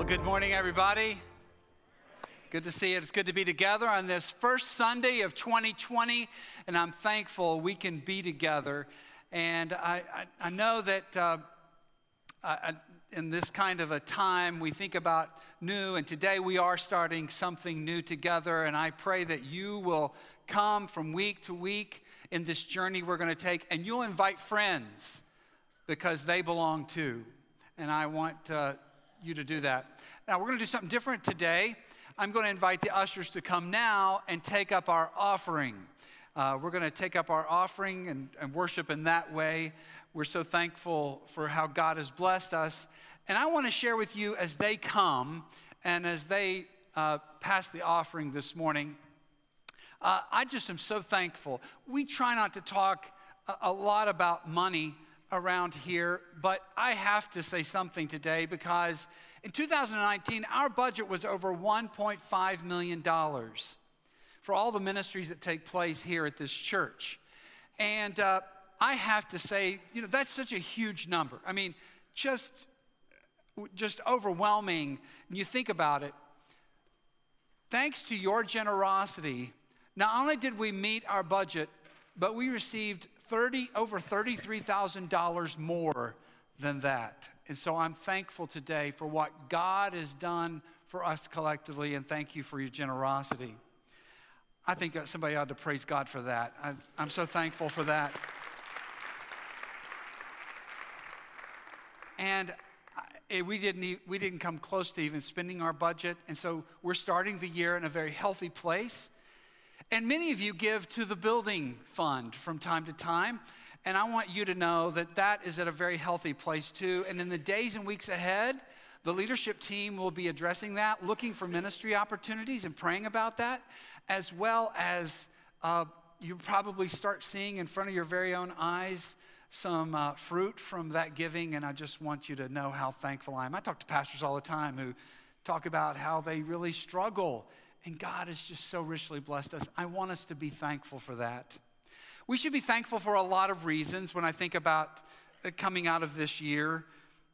Well, good morning, everybody. Good to see you. It's good to be together on this first Sunday of 2020, and I'm thankful we can be together. And I, I, I know that uh, I, in this kind of a time, we think about new, and today we are starting something new together. And I pray that you will come from week to week in this journey we're going to take, and you'll invite friends because they belong too. And I want uh, you to do that. Now, we're going to do something different today. I'm going to invite the ushers to come now and take up our offering. Uh, we're going to take up our offering and, and worship in that way. We're so thankful for how God has blessed us. And I want to share with you as they come and as they uh, pass the offering this morning. Uh, I just am so thankful. We try not to talk a, a lot about money around here, but I have to say something today because in 2019, our budget was over $1.5 million for all the ministries that take place here at this church. And uh, I have to say, you know, that's such a huge number. I mean, just, just overwhelming. And you think about it. Thanks to your generosity, not only did we meet our budget, but we received 30, over $33,000 more than that. And so I'm thankful today for what God has done for us collectively, and thank you for your generosity. I think somebody ought to praise God for that. I, I'm so thankful for that. And we didn't, we didn't come close to even spending our budget. And so we're starting the year in a very healthy place. And many of you give to the building fund from time to time. And I want you to know that that is at a very healthy place too. And in the days and weeks ahead, the leadership team will be addressing that, looking for ministry opportunities and praying about that, as well as uh, you probably start seeing in front of your very own eyes some uh, fruit from that giving. And I just want you to know how thankful I am. I talk to pastors all the time who talk about how they really struggle and God has just so richly blessed us. I want us to be thankful for that. We should be thankful for a lot of reasons when I think about uh, coming out of this year.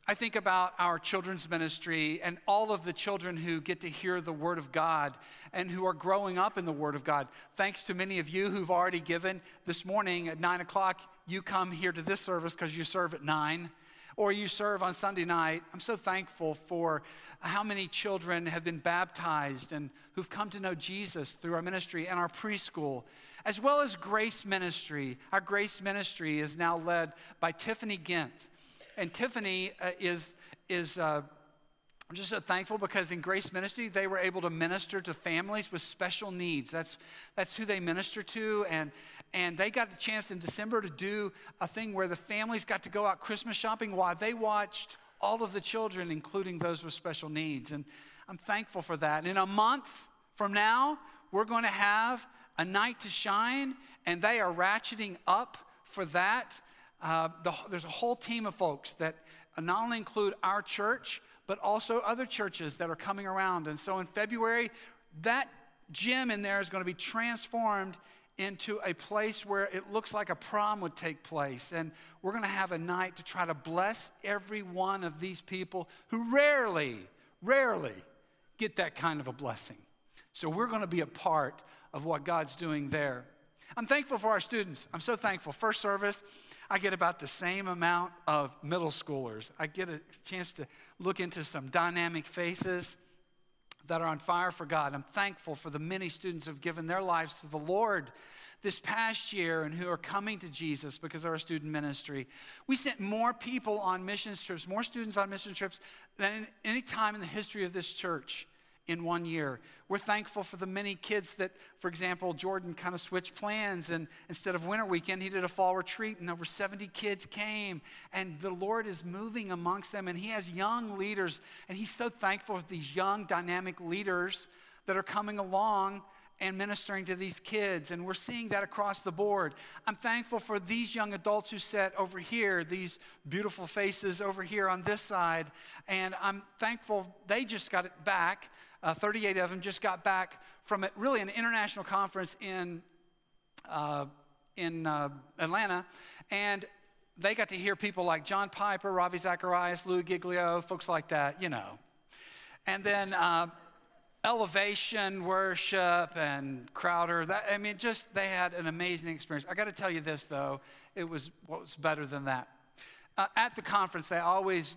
I think about our children's ministry and all of the children who get to hear the Word of God and who are growing up in the Word of God. Thanks to many of you who've already given. This morning at 9 o'clock, you come here to this service because you serve at 9 or you serve on Sunday night. I'm so thankful for how many children have been baptized and who've come to know Jesus through our ministry and our preschool, as well as Grace Ministry. Our Grace Ministry is now led by Tiffany Gint. And Tiffany uh, is, is uh, I'm just so thankful because in Grace Ministry, they were able to minister to families with special needs. That's, that's who they minister to. And, and they got a chance in December to do a thing where the families got to go out Christmas shopping while they watched all of the children, including those with special needs. And I'm thankful for that. And in a month from now, we're going to have a night to shine, and they are ratcheting up for that. Uh, the, there's a whole team of folks that not only include our church, but also other churches that are coming around. And so in February, that gym in there is going to be transformed into a place where it looks like a prom would take place. And we're going to have a night to try to bless every one of these people who rarely, rarely get that kind of a blessing. So we're going to be a part of what God's doing there. I'm thankful for our students. I'm so thankful. First service, I get about the same amount of middle schoolers. I get a chance to look into some dynamic faces that are on fire for God. I'm thankful for the many students who have given their lives to the Lord this past year and who are coming to Jesus because of our student ministry. We sent more people on mission trips, more students on mission trips than any time in the history of this church in one year. We're thankful for the many kids that, for example, Jordan kind of switched plans and instead of winter weekend, he did a fall retreat and over 70 kids came. And the Lord is moving amongst them and he has young leaders. And he's so thankful for these young, dynamic leaders that are coming along and ministering to these kids. And we're seeing that across the board. I'm thankful for these young adults who sat over here, these beautiful faces over here on this side. And I'm thankful they just got it back. Uh, 38 of them just got back from a, really an international conference in, uh, in uh, Atlanta. And they got to hear people like John Piper, Ravi Zacharias, Lou Giglio, folks like that, you know. And then uh, Elevation Worship and Crowder. That, I mean, just they had an amazing experience. I got to tell you this, though, it was what was better than that. Uh, at the conference, they always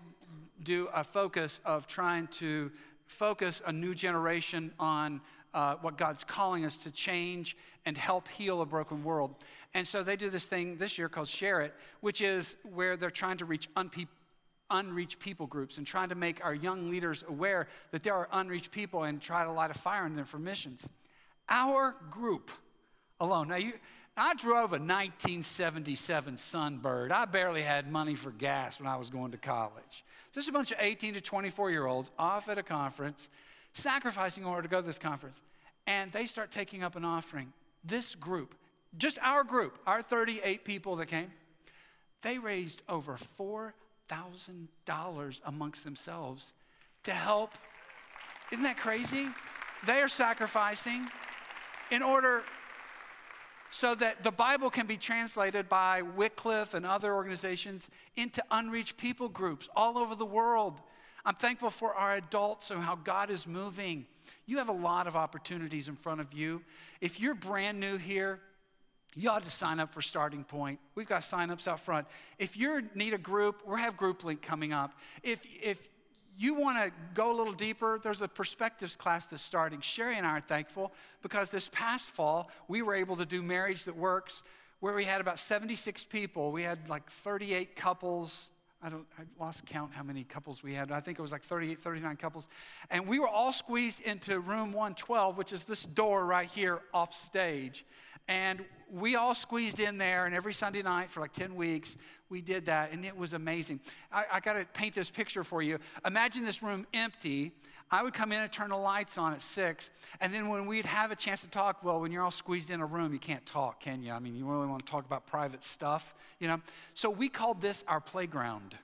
do a focus of trying to focus a new generation on uh, what God's calling us to change and help heal a broken world. And so they do this thing this year called Share It, which is where they're trying to reach unpe- unreached people groups and trying to make our young leaders aware that there are unreached people and try to light a fire in them for missions. Our group alone. Now, you, I drove a 1977 Sunbird. I barely had money for gas when I was going to college. Just a bunch of 18 to 24 year olds off at a conference, sacrificing in order to go to this conference. And they start taking up an offering. This group, just our group, our 38 people that came, they raised over $4,000 amongst themselves to help. Isn't that crazy? They are sacrificing in order so that the Bible can be translated by Wycliffe and other organizations into unreached people groups all over the world. I'm thankful for our adults and how God is moving. You have a lot of opportunities in front of you. If you're brand new here, you ought to sign up for Starting Point. We've got sign-ups out front. If you need a group, we have Group Link coming up. If, if you want to go a little deeper, there's a perspectives class that's starting. Sherry and I are thankful because this past fall, we were able to do Marriage That Works, where we had about 76 people. We had like 38 couples. I don't, I lost count how many couples we had. I think it was like 38, 39 couples. And we were all squeezed into room 112, which is this door right here off stage. And we all squeezed in there, and every Sunday night for like 10 weeks, we did that, and it was amazing. I, I got to paint this picture for you. Imagine this room empty. I would come in and turn the lights on at six, and then when we'd have a chance to talk, well, when you're all squeezed in a room, you can't talk, can you? I mean, you really want to talk about private stuff, you know? So we called this our playground.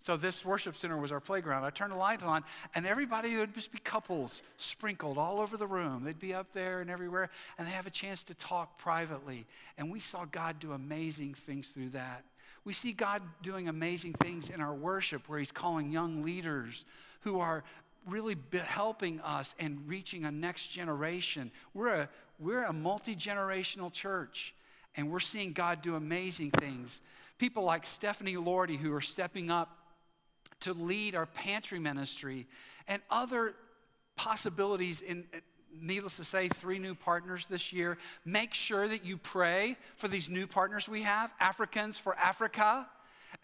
So this worship center was our playground. I turned the lights on, and everybody would just be couples sprinkled all over the room. They'd be up there and everywhere, and they have a chance to talk privately. And we saw God do amazing things through that. We see God doing amazing things in our worship, where He's calling young leaders who are really helping us and reaching a next generation. We're a, we're a multi generational church, and we're seeing God do amazing things. People like Stephanie Lordy, who are stepping up to lead our pantry ministry and other possibilities in needless to say three new partners this year. Make sure that you pray for these new partners we have africans for africa.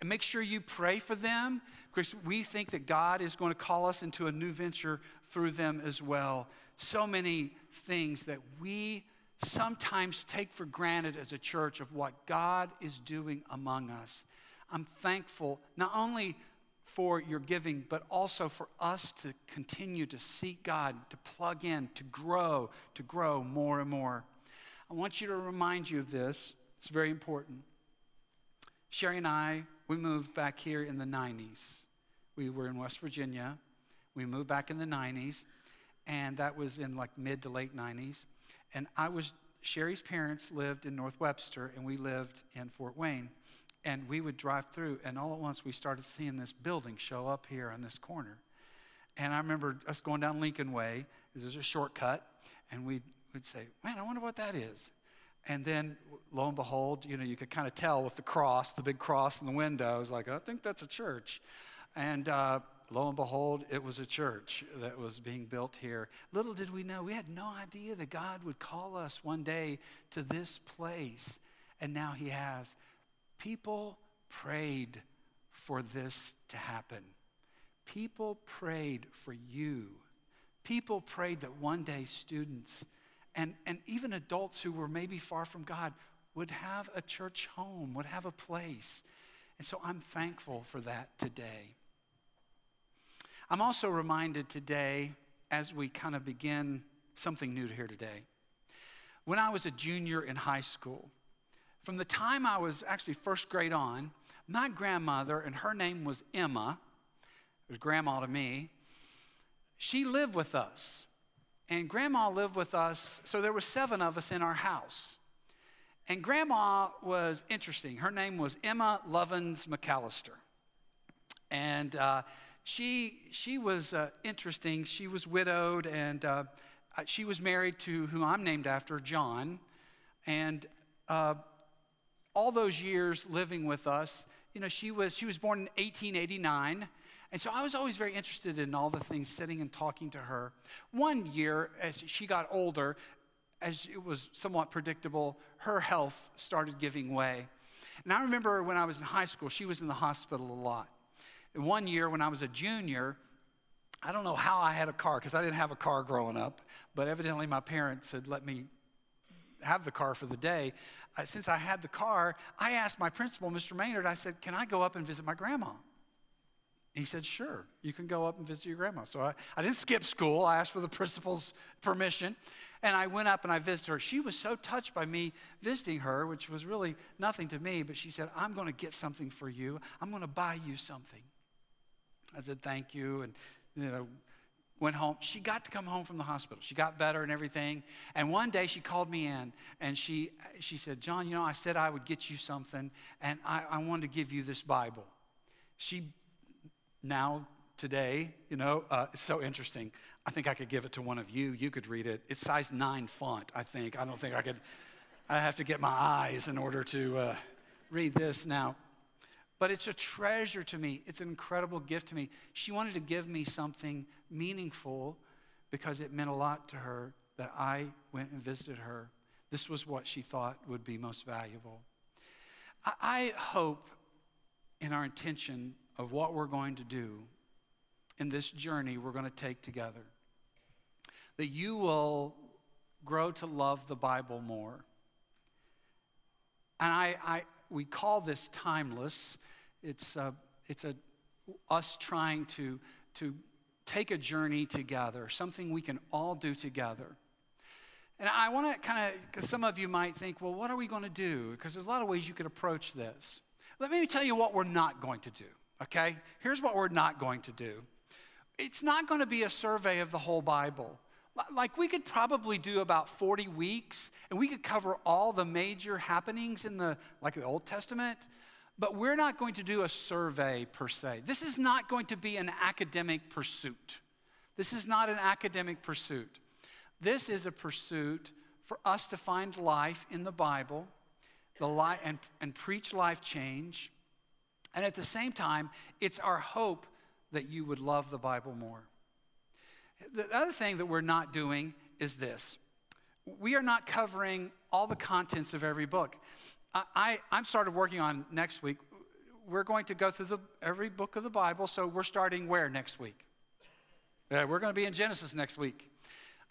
And make sure you pray for them because we think that god is going to call us into a new venture through them as well. So many things that we sometimes take for granted as a church of what god is doing among us. I'm thankful not only for your giving, but also for us to continue to seek God, to plug in, to grow, to grow more and more. I want you to remind you of this. It's very important. Sherry and I, we moved back here in the 90s. We were in West Virginia. We moved back in the 90s, and that was in like mid to late 90s. And I was, Sherry's parents lived in North Webster, and we lived in Fort Wayne. And we would drive through, and all at once we started seeing this building show up here on this corner. And I remember us going down Lincoln Way, there's a shortcut, and we'd, we'd say, Man, I wonder what that is. And then, lo and behold, you know, you could kind of tell with the cross, the big cross in the window. I was like, I think that's a church. And uh, lo and behold, it was a church that was being built here. Little did we know, we had no idea that God would call us one day to this place. And now He has. People prayed for this to happen. People prayed for you. People prayed that one day students and, and even adults who were maybe far from God would have a church home, would have a place. And so I'm thankful for that today. I'm also reminded today, as we kind of begin something new here today. When I was a junior in high school, from the time I was actually first grade on, my grandmother, and her name was Emma, it was grandma to me, she lived with us. And grandma lived with us, so there were seven of us in our house. And grandma was interesting. Her name was Emma Lovins McAllister. And uh, she, she was uh, interesting. She was widowed and uh, she was married to who I'm named after, John. And uh, all those years living with us, you know, she was, she was born in 1889. And so I was always very interested in all the things, sitting and talking to her. One year, as she got older, as it was somewhat predictable, her health started giving way. And I remember when I was in high school, she was in the hospital a lot. And one year when I was a junior, I don't know how I had a car because I didn't have a car growing up, but evidently my parents had let me have the car for the day. Uh, since I had the car, I asked my principal, Mr. Maynard, I said, Can I go up and visit my grandma? He said, Sure, you can go up and visit your grandma. So I, I didn't skip school. I asked for the principal's permission. And I went up and I visited her. She was so touched by me visiting her, which was really nothing to me, but she said, I'm going to get something for you. I'm going to buy you something. I said, Thank you. And, you know, went home. She got to come home from the hospital. She got better and everything. And one day she called me in and she, she said, John, you know, I said I would get you something and I, I wanted to give you this Bible. She now, today, you know, uh, it's so interesting. I think I could give it to one of you. You could read it. It's size nine font, I think. I don't think I could, I have to get my eyes in order to uh, read this now. But it's a treasure to me. It's an incredible gift to me. She wanted to give me something meaningful because it meant a lot to her that I went and visited her. This was what she thought would be most valuable. I hope in our intention of what we're going to do in this journey we're going to take together that you will grow to love the Bible more. And I, I, we call this timeless. It's, a, it's a, us trying to, to take a journey together, something we can all do together. And I want to kind of, because some of you might think, well, what are we going to do? Because there's a lot of ways you could approach this. Let me tell you what we're not going to do, okay? Here's what we're not going to do it's not going to be a survey of the whole Bible. Like, we could probably do about 40 weeks and we could cover all the major happenings in the, like the Old Testament, but we're not going to do a survey per se. This is not going to be an academic pursuit. This is not an academic pursuit. This is a pursuit for us to find life in the Bible the li- and, and preach life change. And at the same time, it's our hope that you would love the Bible more. The other thing that we're not doing is this we are not covering all the contents of every book. I, I, I'm started working on next week. We're going to go through the, every book of the Bible, so we're starting where next week? Yeah, we're going to be in Genesis next week.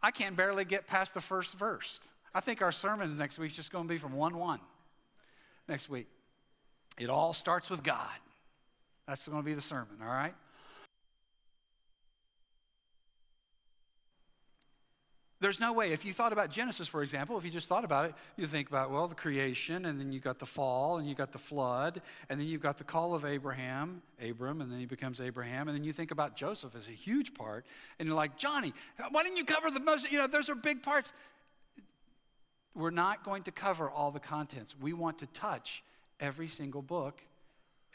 I can't barely get past the first verse. I think our sermon next week is just going to be from 1 1 next week. It all starts with God. That's going to be the sermon, all right? There's no way. If you thought about Genesis, for example, if you just thought about it, you think about, well, the creation, and then you got the fall, and you got the flood, and then you've got the call of Abraham, Abram, and then he becomes Abraham, and then you think about Joseph as a huge part, and you're like, Johnny, why didn't you cover the most, you know, those are big parts. We're not going to cover all the contents. We want to touch every single book,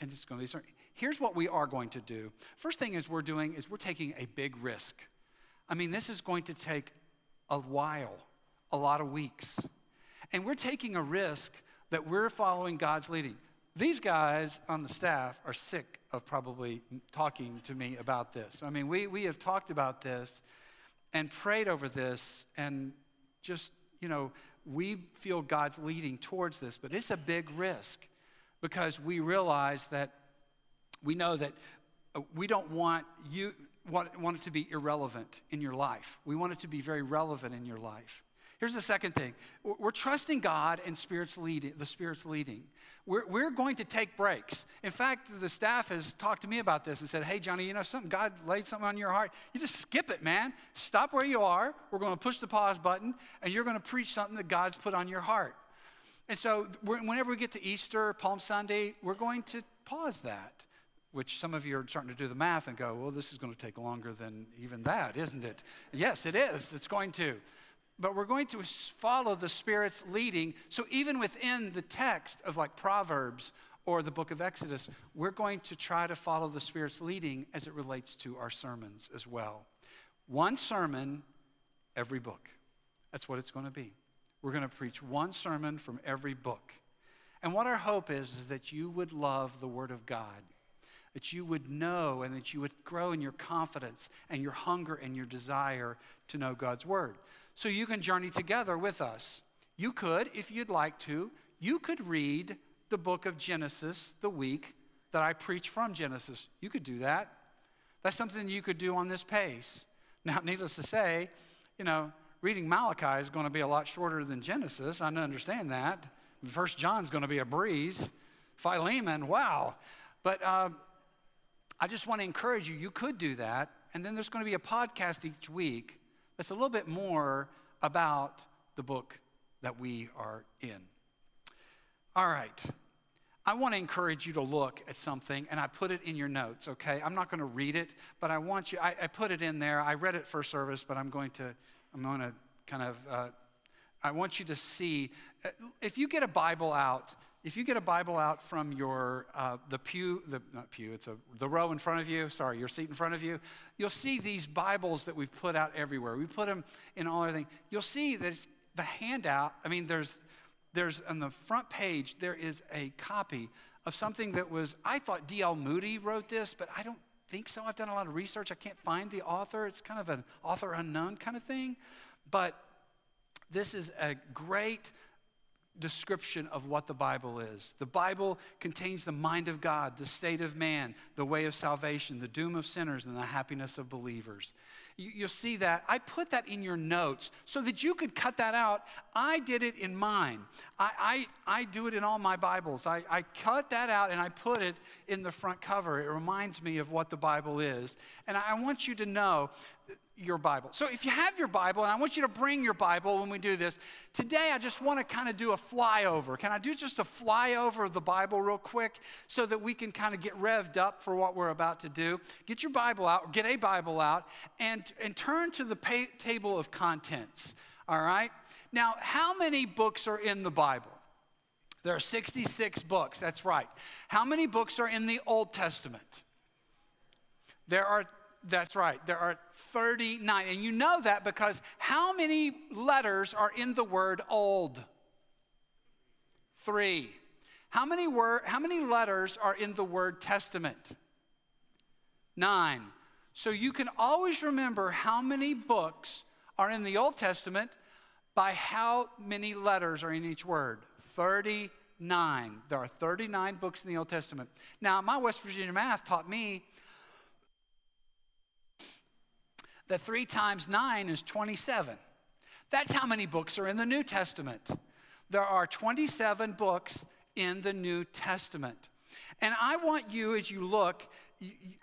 and it's going to be certain. Here's what we are going to do. First thing is we're doing is we're taking a big risk. I mean, this is going to take a while, a lot of weeks. And we're taking a risk that we're following God's leading. These guys on the staff are sick of probably talking to me about this. I mean, we, we have talked about this and prayed over this, and just, you know, we feel God's leading towards this, but it's a big risk because we realize that we know that uh, we don't want you, want, want it to be irrelevant in your life. We want it to be very relevant in your life. Here's the second thing we're trusting God and Spirit's leading, the Spirit's leading. We're, we're going to take breaks. In fact, the staff has talked to me about this and said, Hey, Johnny, you know something? God laid something on your heart. You just skip it, man. Stop where you are. We're going to push the pause button, and you're going to preach something that God's put on your heart. And so, whenever we get to Easter, Palm Sunday, we're going to pause that which some of you are starting to do the math and go, well, this is going to take longer than even that, isn't it? Yes, it is. It's going to. But we're going to follow the Spirit's leading. So even within the text of like Proverbs or the book of Exodus, we're going to try to follow the Spirit's leading as it relates to our sermons as well. One sermon, every book. That's what it's going to be. We're going to preach one sermon from every book. And what our hope is, is that you would love the Word of God, that you would know and that you would grow in your confidence and your hunger and your desire to know God's Word. So you can journey together with us. You could, if you'd like to, you could read the book of Genesis the week that I preach from Genesis. You could do that. That's something you could do on this pace. Now, needless to say, you know, reading Malachi is going to be a lot shorter than Genesis. I understand that. First John's going to be a breeze. Philemon, wow. But uh, I just want to encourage you, you could do that. And then there's going to be a podcast each week that's a little bit more about the book that we are in. All right. I want to encourage you to look at something, and I put it in your notes, okay? I'm not going to read it, but I want you, I, I put it in there. I read it first service, but I'm going to, I'm going to kind of, uh, I want you to see. Uh, if you get a Bible out, if you get a Bible out from your, uh, the pew, the, not pew, it's a, the row in front of you, sorry, your seat in front of you, you'll see these Bibles that we've put out everywhere. We put them in all everything. You'll see that it's the handout, I mean, there's, there's on the front page, there is a copy of something that was, I thought D.L. Moody wrote this, but I don't think so. I've done a lot of research. I can't find the author. It's kind of an author unknown kind of thing. But this is a great description of what the Bible is. The Bible contains the mind of God, the state of man, the way of salvation, the doom of sinners, and the happiness of believers. You, will see that. I put that in your notes so that you could cut that out. I did it in mine. I, I, I do it in all my Bibles. I, I cut that out and I put it in the front cover. It reminds me of what the Bible is. And I want you to know your Bible. So if you have your Bible, and I want you to bring your Bible when we do this, today I just want to kind of do a flyover. Can I do just a flyover of the Bible real quick so that we can kind of get revved up for what we're about to do? Get your Bible out, get a Bible out, and, and turn to the pay, table of contents. All right? Now, how many books are in the Bible? There are 66 books, that's right. How many books are in the Old Testament? There are that's right. There are 39. And you know that because how many letters are in the word old? Three. How many, word, how many letters are in the word testament? Nine. So you can always remember how many books are in the Old Testament by how many letters are in each word. 39. There are 39 books in the Old Testament. Now, my West Virginia math taught me that three times nine is 27. That's how many books are in the New Testament. There are 27 books in the New Testament. And I want you, as you look,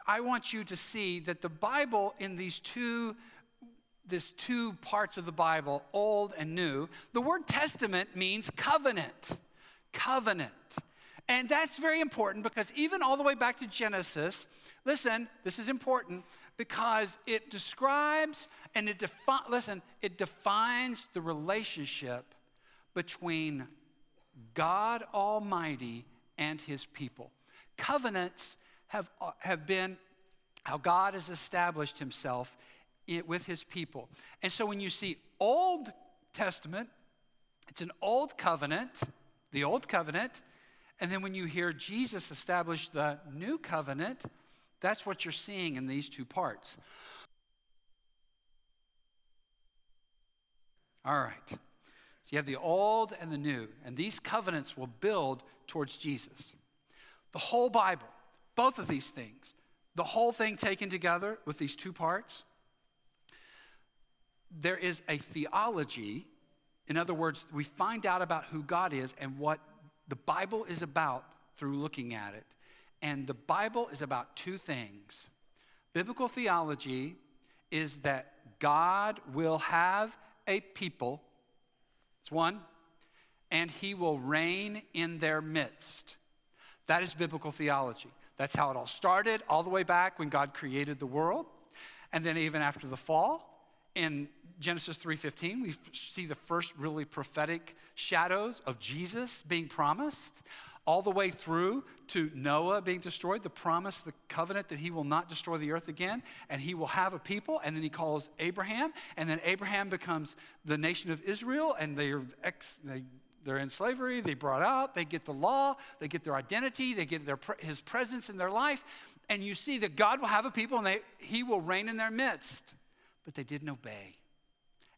I want you to see that the Bible in these two this two parts of the Bible, Old and New, the word testament means covenant. Covenant. And that's very important because even all the way back to Genesis, listen, this is important because it describes and it defines, listen, it defines the relationship between God Almighty and his people. Covenants have, uh, have been how God has established himself with his people. And so when you see Old Testament, it's an old covenant, the old covenant. And then when you hear Jesus establish the new covenant, that's what you're seeing in these two parts. All right. So you have the old and the new, and these covenants will build towards Jesus. The whole Bible, both of these things, the whole thing taken together with these two parts, there is a theology. In other words, we find out about who God is and what the Bible is about through looking at it. And the Bible is about two things. Biblical theology is that God will have a people, it's one, and he will reign in their midst. That is biblical theology. That's how it all started, all the way back when God created the world. And then even after the fall, in Genesis 3:15, we see the first really prophetic shadows of Jesus being promised all the way through to Noah being destroyed, the promise, the covenant that he will not destroy the earth again, and he will have a people. And then he calls Abraham, and then Abraham becomes the nation of Israel, and they're, ex, they, they're in slavery, they brought out, they get the law, they get their identity, they get their, his presence in their life. And you see that God will have a people, and they, he will reign in their midst. But they didn't obey,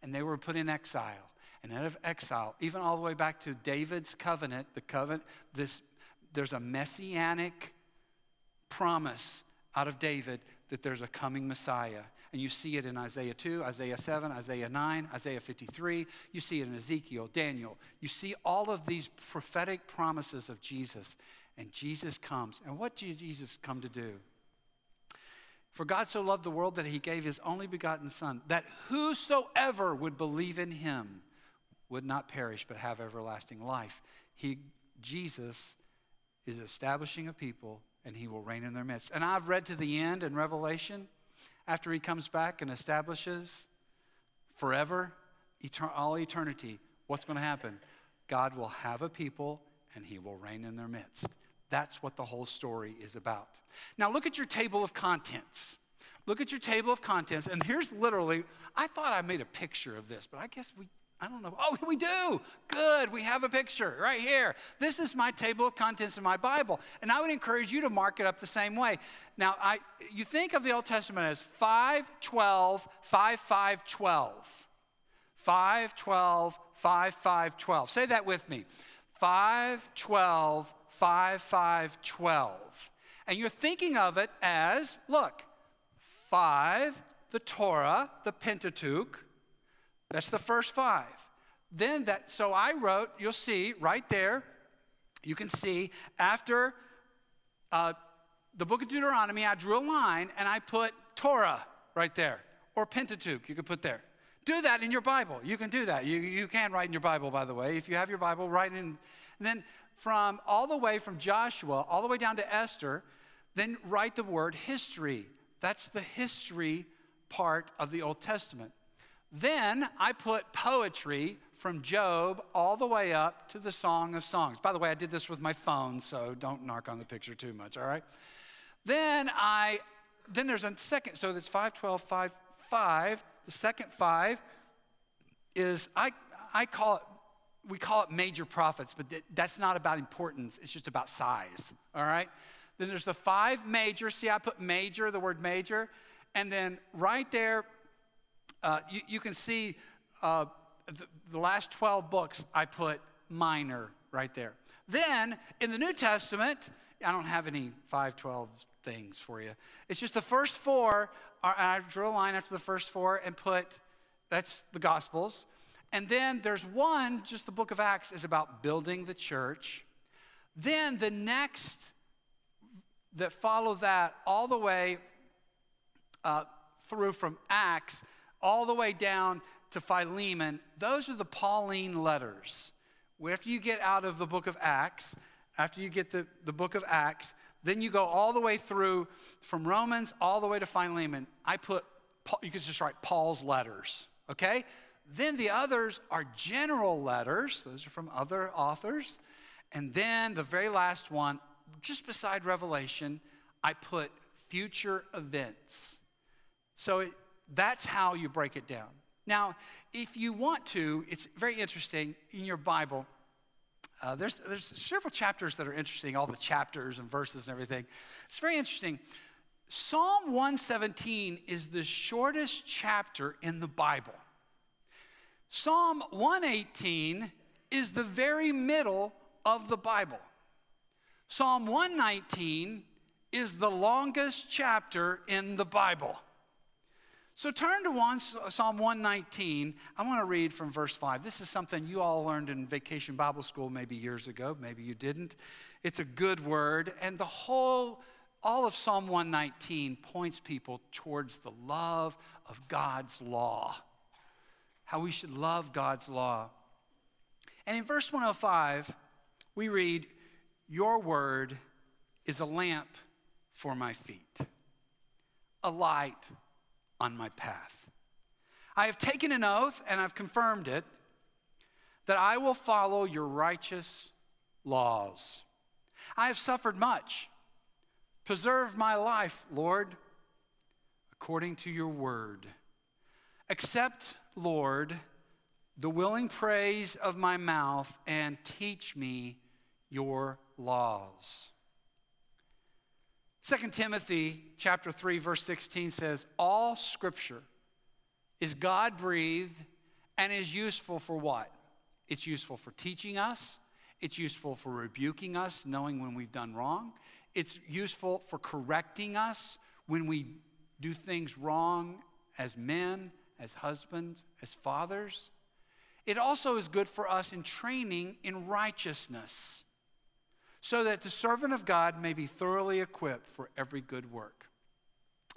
and they were put in exile and out of exile, even all the way back to David's covenant, the covenant, this, there's a messianic promise out of David that there's a coming Messiah. And you see it in Isaiah 2, Isaiah 7, Isaiah 9, Isaiah 53. You see it in Ezekiel, Daniel. You see all of these prophetic promises of Jesus. And Jesus comes. And what did Jesus come to do? For God so loved the world that he gave his only begotten Son, that whosoever would believe in him would not perish but have everlasting life. He, Jesus is establishing a people and he will reign in their midst. And I've read to the end in Revelation after he comes back and establishes forever, etern- all eternity, what's going to happen? God will have a people and he will reign in their midst. That's what the whole story is about. Now, look at your table of contents. Look at your table of contents, and here's literally, I thought I made a picture of this, but I guess we I don't know. Oh, we do. Good. We have a picture right here. This is my table of contents in my Bible. And I would encourage you to mark it up the same way. Now, I, you think of the Old Testament as 5, 12, 5, 5, 12. 5, 12, 5, 5, 12. Say that with me. 5, 12, 5, 5, 12. And you're thinking of it as look, 5, the Torah, the Pentateuch. That's the first five. Then that, so I wrote, you'll see right there, you can see after uh, the book of Deuteronomy, I drew a line and I put Torah right there, or Pentateuch, you could put there. Do that in your Bible. You can do that. You, you can write in your Bible, by the way. If you have your Bible, write in. And then from all the way from Joshua, all the way down to Esther, then write the word history. That's the history part of the Old Testament. Then I put poetry from Job all the way up to the Song of Songs. By the way, I did this with my phone, so don't narc on the picture too much, all right? Then I then there's a second, so that's 5, 12, 5, 5. The second five is I I call it we call it major prophets, but that's not about importance, it's just about size, all right? Then there's the five major. See, I put major, the word major, and then right there uh, you, you, can see uh, the, the last 12 books, I put minor right there. Then in the New Testament, I don't have any 512 things for you. It's just the first four, are, I drew a line after the first four and put, that's the Gospels. And then there's one, just the book of Acts, is about building the church. Then the next that follow that all the way uh, through from Acts all the way down to Philemon, those are the Pauline letters. After you get out of the book of Acts, after you get the, the book of Acts, then you go all the way through from Romans all the way to Philemon. I put, you could just write Paul's letters, okay? Then the others are general letters, those are from other authors. And then the very last one, just beside Revelation, I put future events. So it, that's how you break it down. Now, if you want to, it's very interesting in your Bible. Uh, there's, there's several chapters that are interesting, all the chapters and verses and everything. It's very interesting. Psalm 117 is the shortest chapter in the Bible. Psalm 118 is the very middle of the Bible. Psalm 119 is the longest chapter in the Bible. So turn to one, Psalm 119. I want to read from verse 5. This is something you all learned in vacation Bible school maybe years ago, maybe you didn't. It's a good word, and the whole, all of Psalm 119 points people towards the love of God's law, how we should love God's law. And in verse 105, we read, Your word is a lamp for my feet, a light on my path. I have taken an oath and I've confirmed it that I will follow your righteous laws. I have suffered much. Preserve my life, Lord, according to your word. Accept, Lord, the willing praise of my mouth and teach me your laws. 2 Timothy chapter 3 verse 16 says all scripture is God breathed and is useful for what? It's useful for teaching us, it's useful for rebuking us, knowing when we've done wrong. It's useful for correcting us when we do things wrong as men, as husbands, as fathers. It also is good for us in training in righteousness so that the servant of God may be thoroughly equipped for every good work.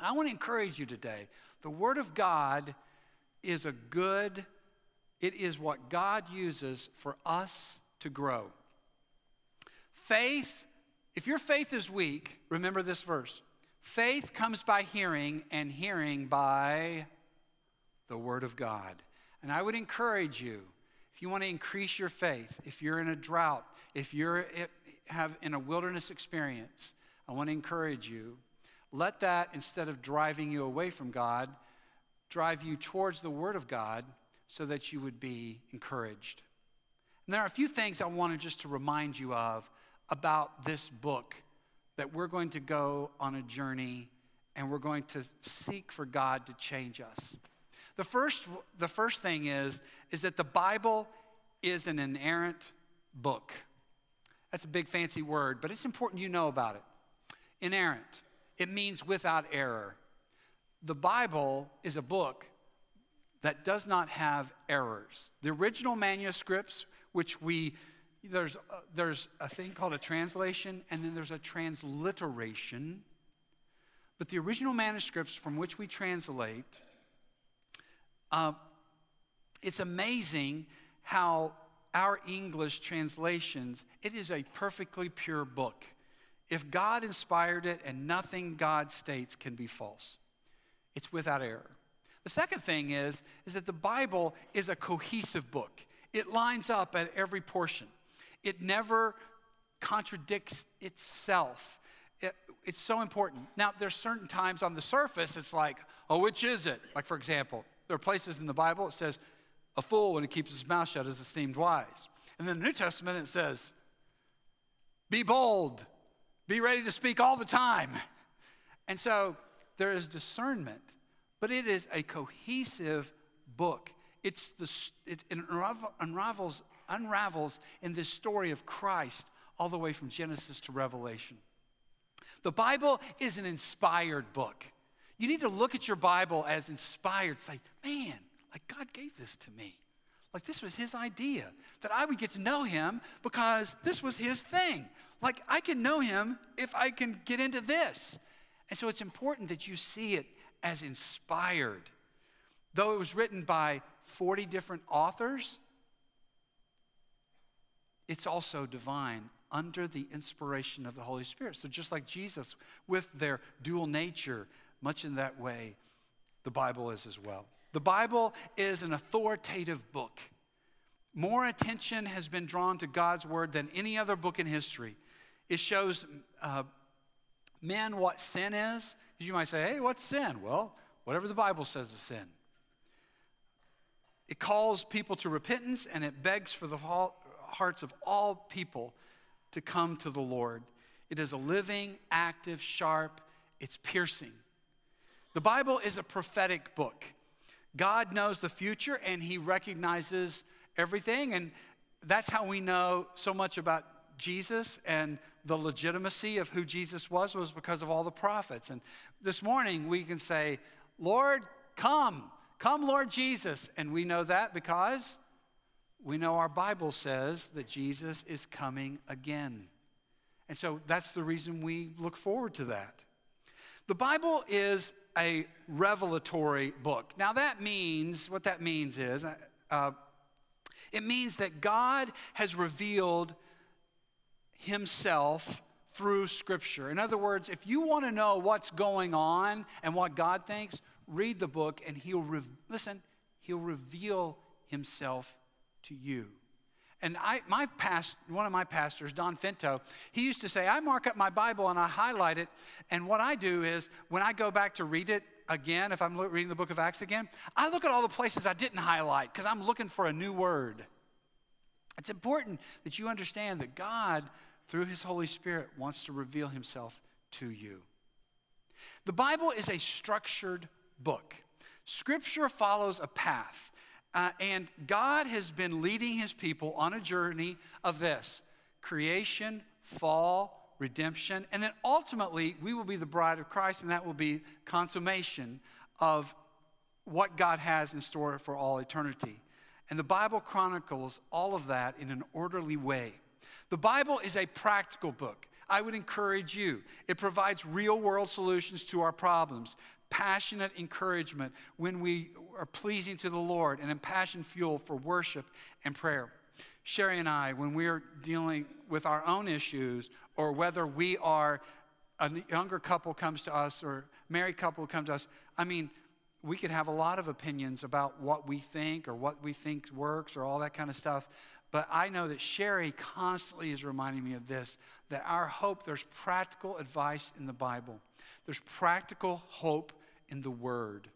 I want to encourage you today. The Word of God is a good, it is what God uses for us to grow. Faith, if your faith is weak, remember this verse. Faith comes by hearing, and hearing by the Word of God. And I would encourage you, if you want to increase your faith, if you're in a drought, if you're have in a wilderness experience, I want to encourage you. Let that, instead of driving you away from God, drive you towards the Word of God so that you would be encouraged. And there are a few things I wanted just to remind you of about this book that we're going to go on a journey and we're going to seek for God to change us. The first, the first thing is, is that the Bible is an inerrant book. That's a big fancy word, but it's important you know about it. Inerrant, it means without error. The Bible is a book that does not have errors. The original manuscripts, which we, there's, uh, there's a thing called a translation, and then there's a transliteration. But the original manuscripts from which we translate, uh, it's amazing how our English translations, it is a perfectly pure book. If God inspired it and nothing God states can be false, it's without error. The second thing is, is that the Bible is a cohesive book. It lines up at every portion. It never contradicts itself. It, it's so important. Now, there's certain times on the surface it's like, oh, which is it? Like, for example, there are places in the Bible it says, a fool, when he keeps his mouth shut, is esteemed wise. And then the New Testament, it says, Be bold, be ready to speak all the time. And so there is discernment, but it is a cohesive book. It's the, it unravels, unravels in this story of Christ all the way from Genesis to Revelation. The Bible is an inspired book. You need to look at your Bible as inspired. Say, man, like, God gave this to me. Like, this was his idea that I would get to know him because this was his thing. Like, I can know him if I can get into this. And so it's important that you see it as inspired. Though it was written by 40 different authors, it's also divine under the inspiration of the Holy Spirit. So, just like Jesus, with their dual nature, much in that way, the Bible is as well. The Bible is an authoritative book. More attention has been drawn to God's word than any other book in history. It shows uh, men what sin is. You might say, hey, what's sin? Well, whatever the Bible says is sin. It calls people to repentance and it begs for the hearts of all people to come to the Lord. It is a living, active, sharp, it's piercing. The Bible is a prophetic book. God knows the future and he recognizes everything. And that's how we know so much about Jesus and the legitimacy of who Jesus was was because of all the prophets. And this morning we can say, Lord, come, come, Lord Jesus. And we know that because we know our Bible says that Jesus is coming again. And so that's the reason we look forward to that. The Bible is a revelatory book. Now, that means, what that means is, uh, it means that God has revealed himself through Scripture. In other words, if you want to know what's going on and what God thinks, read the book and he'll, re- listen, he'll reveal himself to you. And I, my past, one of my pastors, Don Finto, he used to say, I mark up my Bible and I highlight it. And what I do is when I go back to read it again, if I'm reading the book of Acts again, I look at all the places I didn't highlight because I'm looking for a new word. It's important that you understand that God, through his Holy Spirit, wants to reveal himself to you. The Bible is a structured book. Scripture follows a path. Uh, and God has been leading his people on a journey of this creation, fall, redemption, and then ultimately we will be the bride of Christ, and that will be consummation of what God has in store for all eternity. And the Bible chronicles all of that in an orderly way. The Bible is a practical book. I would encourage you. It provides real world solutions to our problems, passionate encouragement when we are pleasing to the Lord, and impassioned fuel for worship and prayer. Sherry and I, when we're dealing with our own issues, or whether we are a younger couple comes to us or married couple comes to us, I mean, we could have a lot of opinions about what we think or what we think works or all that kind of stuff. But I know that Sherry constantly is reminding me of this that our hope, there's practical advice in the Bible, there's practical hope in the Word.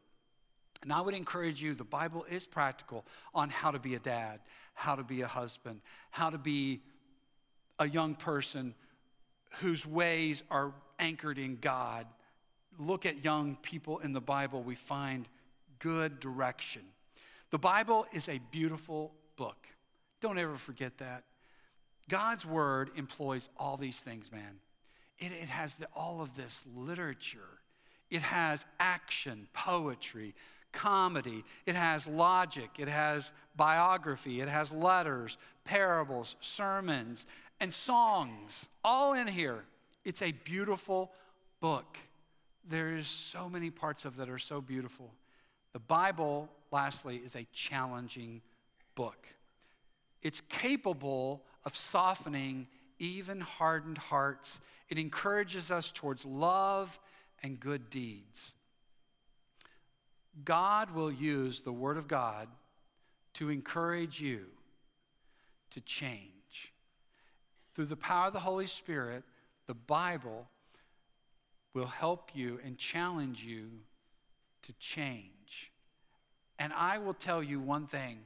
And I would encourage you, the Bible is practical on how to be a dad, how to be a husband, how to be a young person whose ways are anchored in God. Look at young people in the Bible, we find good direction. The Bible is a beautiful book. Don't ever forget that. God's word employs all these things, man. It, it has the, all of this literature, it has action, poetry, comedy, it has logic, it has biography, it has letters, parables, sermons, and songs, all in here. It's a beautiful book. There's so many parts of that are so beautiful. The Bible, lastly, is a challenging book. It's capable of softening even hardened hearts. It encourages us towards love and good deeds. God will use the Word of God to encourage you to change. Through the power of the Holy Spirit, the Bible will help you and challenge you to change. And I will tell you one thing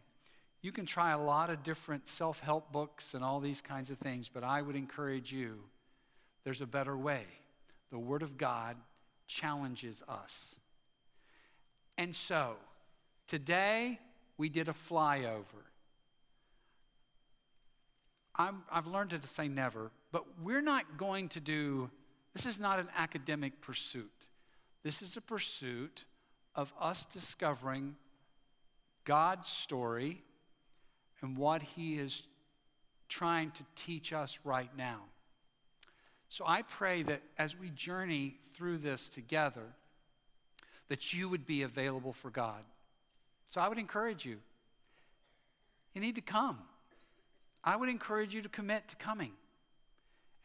you can try a lot of different self help books and all these kinds of things, but I would encourage you there's a better way. The Word of God challenges us. And so, today we did a flyover. i have learned to say never, but we're not going to do, this is not an academic pursuit. This is a pursuit of us discovering God's story and what He is trying to teach us right now. So I pray that as we journey through this together, that you would be available for God. So I would encourage you. You need to come. I would encourage you to commit to coming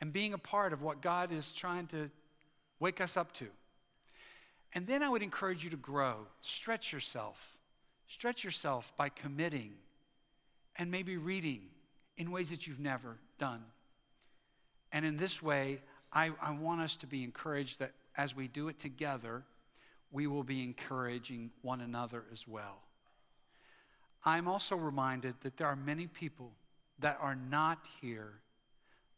and being a part of what God is trying to wake us up to. And then I would encourage you to grow, stretch yourself. Stretch yourself by committing and maybe reading in ways that you've never done. And in this way, I, I want us to be encouraged that as we do it together, we will be encouraging one another as well. I'm also reminded that there are many people that are not here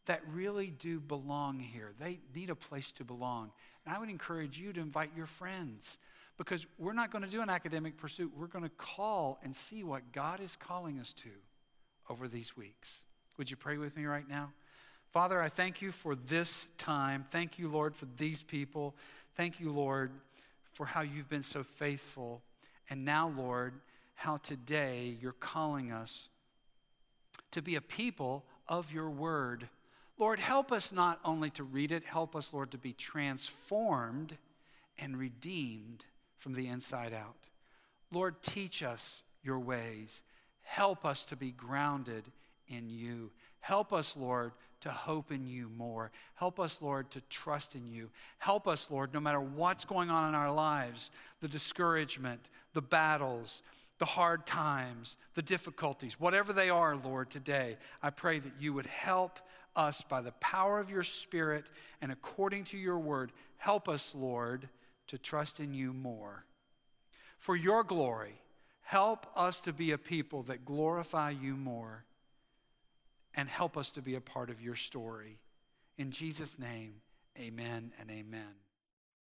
that really do belong here. They need a place to belong. And I would encourage you to invite your friends because we're not going to do an academic pursuit. We're going to call and see what God is calling us to over these weeks. Would you pray with me right now? Father, I thank you for this time. Thank you, Lord, for these people. Thank you, Lord, for how you've been so faithful. And now, Lord, how today you're calling us to be a people of your word. Lord, help us not only to read it, help us, Lord, to be transformed and redeemed from the inside out. Lord, teach us your ways. Help us to be grounded in you. Help us, Lord, to hope in you more. Help us, Lord, to trust in you. Help us, Lord, no matter what's going on in our lives the discouragement, the battles, the hard times, the difficulties, whatever they are, Lord, today, I pray that you would help us by the power of your Spirit and according to your word. Help us, Lord, to trust in you more. For your glory, help us to be a people that glorify you more and help us to be a part of your story. In Jesus' name, amen and amen.